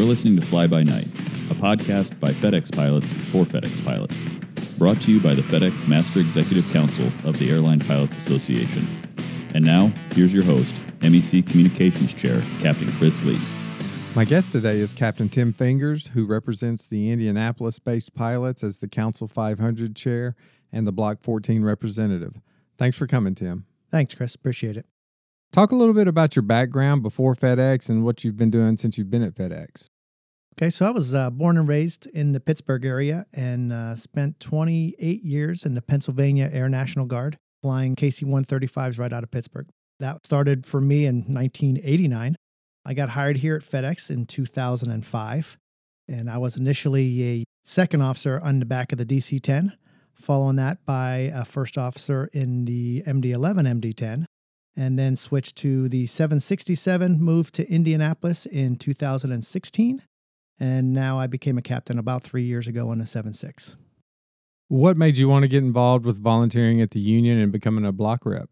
You're listening to Fly By Night, a podcast by FedEx pilots for FedEx pilots. Brought to you by the FedEx Master Executive Council of the Airline Pilots Association. And now, here's your host, MEC Communications Chair, Captain Chris Lee. My guest today is Captain Tim Fingers, who represents the Indianapolis based pilots as the Council 500 chair and the Block 14 representative. Thanks for coming, Tim. Thanks, Chris. Appreciate it. Talk a little bit about your background before FedEx and what you've been doing since you've been at FedEx. Okay, so I was uh, born and raised in the Pittsburgh area and uh, spent 28 years in the Pennsylvania Air National Guard flying KC 135s right out of Pittsburgh. That started for me in 1989. I got hired here at FedEx in 2005, and I was initially a second officer on the back of the DC 10, following that by a first officer in the MD 11 MD 10 and then switched to the 767, moved to Indianapolis in 2016. And now I became a captain about three years ago on the 76. What made you want to get involved with volunteering at the union and becoming a block rep?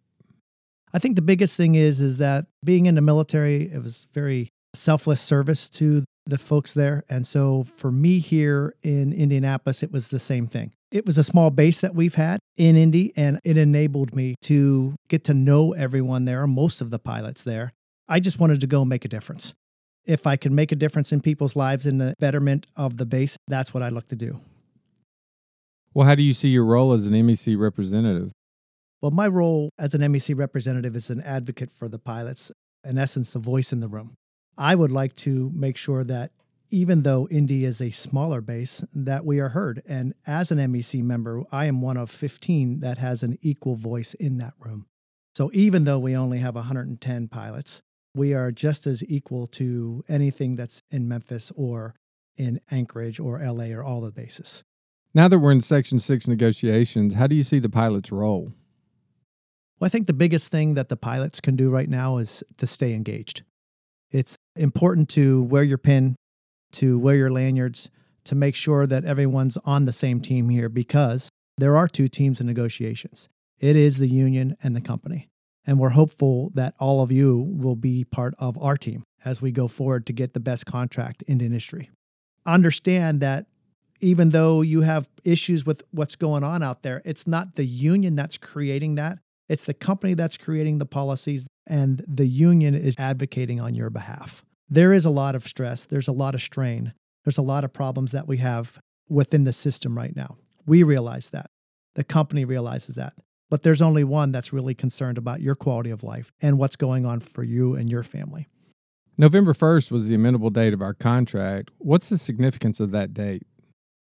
I think the biggest thing is is that being in the military, it was very selfless service to the folks there. And so for me here in Indianapolis, it was the same thing. It was a small base that we've had in Indy, and it enabled me to get to know everyone there, most of the pilots there. I just wanted to go make a difference. If I can make a difference in people's lives in the betterment of the base, that's what I look to do. Well, how do you see your role as an MEC representative? Well, my role as an MEC representative is an advocate for the pilots, in essence, a voice in the room. I would like to make sure that even though Indy is a smaller base, that we are heard. And as an MEC member, I am one of 15 that has an equal voice in that room. So even though we only have 110 pilots, we are just as equal to anything that's in Memphis or in Anchorage or LA or all the bases. Now that we're in Section 6 negotiations, how do you see the pilot's role? Well, I think the biggest thing that the pilots can do right now is to stay engaged. It's important to wear your pin, to wear your lanyards, to make sure that everyone's on the same team here because there are two teams in negotiations. It is the union and the company. And we're hopeful that all of you will be part of our team as we go forward to get the best contract in the industry. Understand that even though you have issues with what's going on out there, it's not the union that's creating that. It's the company that's creating the policies, and the union is advocating on your behalf. There is a lot of stress, there's a lot of strain, there's a lot of problems that we have within the system right now. We realize that. The company realizes that. But there's only one that's really concerned about your quality of life and what's going on for you and your family. November 1st was the amendable date of our contract. What's the significance of that date?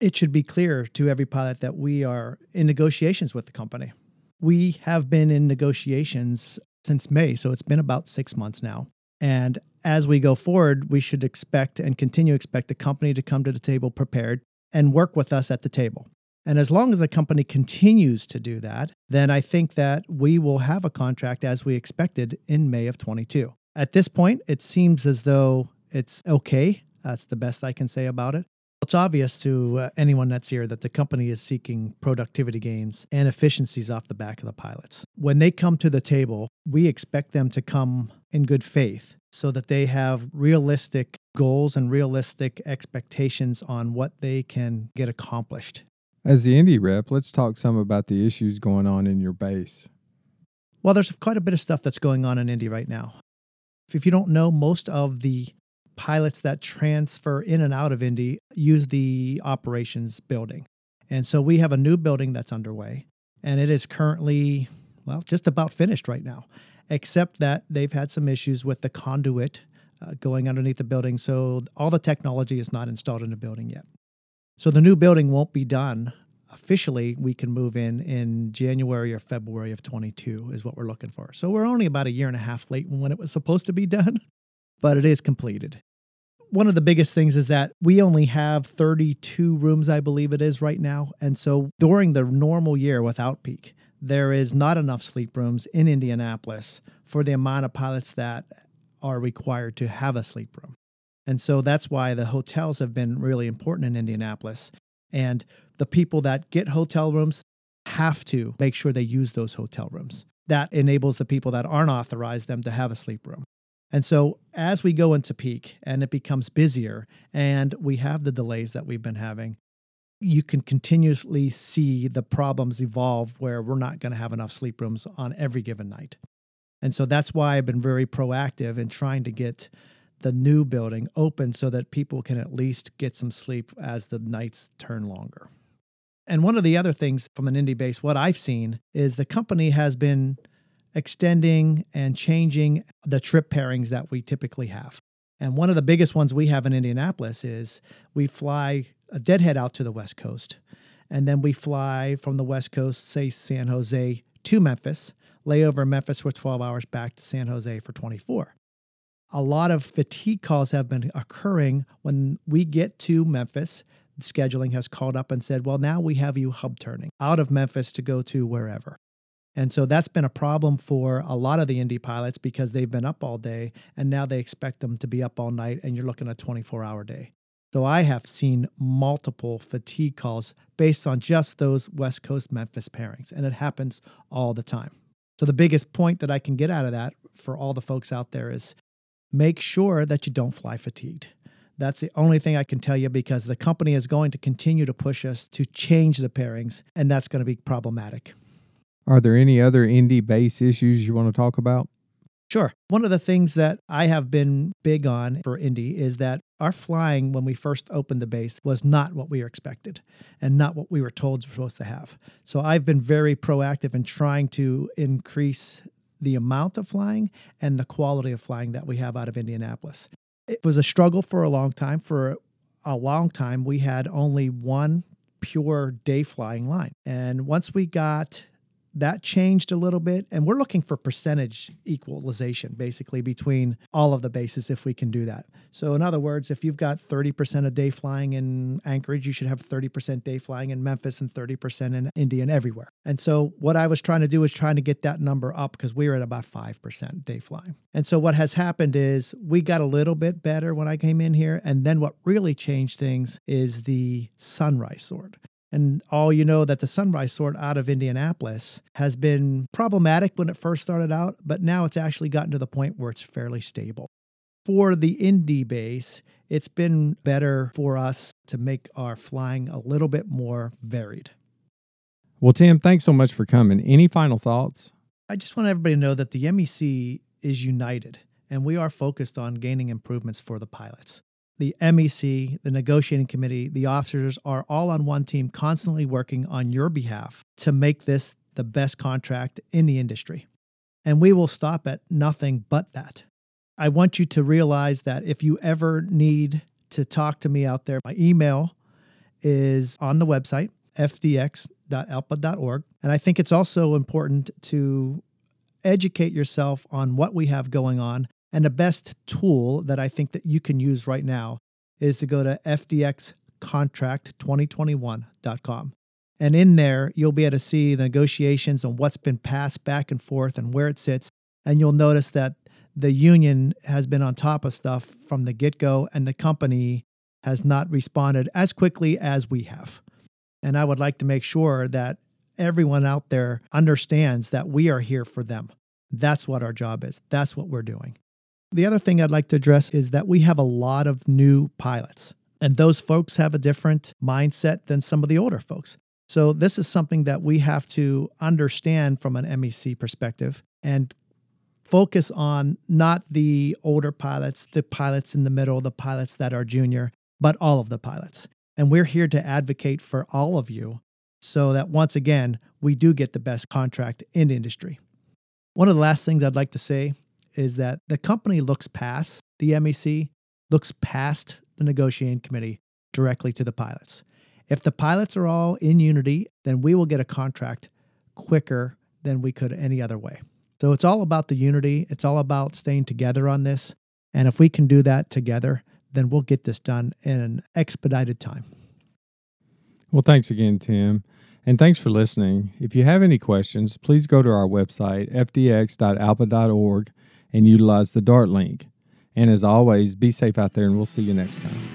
It should be clear to every pilot that we are in negotiations with the company. We have been in negotiations since May, so it's been about six months now. And as we go forward, we should expect and continue to expect the company to come to the table prepared and work with us at the table. And as long as the company continues to do that, then I think that we will have a contract as we expected in May of 22. At this point, it seems as though it's okay. That's the best I can say about it. It's obvious to uh, anyone that's here that the company is seeking productivity gains and efficiencies off the back of the pilots. When they come to the table, we expect them to come in good faith so that they have realistic goals and realistic expectations on what they can get accomplished. As the Indy rep, let's talk some about the issues going on in your base. Well, there's quite a bit of stuff that's going on in Indy right now. If you don't know, most of the pilots that transfer in and out of Indy use the operations building. And so we have a new building that's underway, and it is currently, well, just about finished right now, except that they've had some issues with the conduit uh, going underneath the building. So all the technology is not installed in the building yet. So the new building won't be done officially. We can move in in January or February of 22 is what we're looking for. So we're only about a year and a half late when it was supposed to be done, but it is completed one of the biggest things is that we only have 32 rooms, I believe it is right now. And so during the normal year without peak, there is not enough sleep rooms in Indianapolis for the amount of pilots that are required to have a sleep room. And so that's why the hotels have been really important in Indianapolis. And the people that get hotel rooms have to make sure they use those hotel rooms. That enables the people that aren't authorized them to have a sleep room. And so as we go into peak and it becomes busier and we have the delays that we've been having, you can continuously see the problems evolve where we're not going to have enough sleep rooms on every given night. And so that's why I've been very proactive in trying to get the new building open so that people can at least get some sleep as the nights turn longer. And one of the other things from an Indy base, what I've seen is the company has been extending and changing the trip pairings that we typically have. And one of the biggest ones we have in Indianapolis is we fly a deadhead out to the West Coast. And then we fly from the West Coast, say San Jose, to Memphis, lay over Memphis for 12 hours back to San Jose for 24. A lot of fatigue calls have been occurring when we get to Memphis. Scheduling has called up and said, Well, now we have you hub turning out of Memphis to go to wherever. And so that's been a problem for a lot of the Indy pilots because they've been up all day and now they expect them to be up all night and you're looking at a 24 hour day. So I have seen multiple fatigue calls based on just those West Coast Memphis pairings, and it happens all the time. So the biggest point that I can get out of that for all the folks out there is make sure that you don't fly fatigued. That's the only thing I can tell you because the company is going to continue to push us to change the pairings, and that's going to be problematic. Are there any other Indy base issues you want to talk about? Sure. One of the things that I have been big on for Indy is that our flying when we first opened the base was not what we expected and not what we were told we're supposed to have. So I've been very proactive in trying to increase the amount of flying and the quality of flying that we have out of Indianapolis. It was a struggle for a long time. For a long time, we had only one pure day flying line. And once we got that changed a little bit and we're looking for percentage equalization basically between all of the bases if we can do that. So in other words if you've got 30% of day flying in anchorage you should have 30% day flying in memphis and 30% in indy and everywhere. And so what i was trying to do was trying to get that number up because we were at about 5% day flying. And so what has happened is we got a little bit better when i came in here and then what really changed things is the sunrise sort and all you know that the sunrise sort out of Indianapolis has been problematic when it first started out, but now it's actually gotten to the point where it's fairly stable. For the Indy base, it's been better for us to make our flying a little bit more varied. Well, Tim, thanks so much for coming. Any final thoughts? I just want everybody to know that the MEC is united and we are focused on gaining improvements for the pilots the MEC, the negotiating committee, the officers are all on one team, constantly working on your behalf to make this the best contract in the industry. And we will stop at nothing but that. I want you to realize that if you ever need to talk to me out there, my email is on the website, fdx.alpa.org. And I think it's also important to educate yourself on what we have going on and the best tool that I think that you can use right now is to go to fdxcontract2021.com. And in there, you'll be able to see the negotiations and what's been passed back and forth and where it sits. And you'll notice that the union has been on top of stuff from the get go, and the company has not responded as quickly as we have. And I would like to make sure that everyone out there understands that we are here for them. That's what our job is, that's what we're doing. The other thing I'd like to address is that we have a lot of new pilots, and those folks have a different mindset than some of the older folks. So, this is something that we have to understand from an MEC perspective and focus on not the older pilots, the pilots in the middle, the pilots that are junior, but all of the pilots. And we're here to advocate for all of you so that once again, we do get the best contract in industry. One of the last things I'd like to say is that the company looks past the MEC, looks past the negotiating committee directly to the pilots. If the pilots are all in unity, then we will get a contract quicker than we could any other way. So it's all about the unity, it's all about staying together on this. And if we can do that together, then we'll get this done in an expedited time. Well, thanks again, Tim. And thanks for listening. If you have any questions, please go to our website, fdx.alpa.org, and utilize the Dart link. And as always, be safe out there, and we'll see you next time.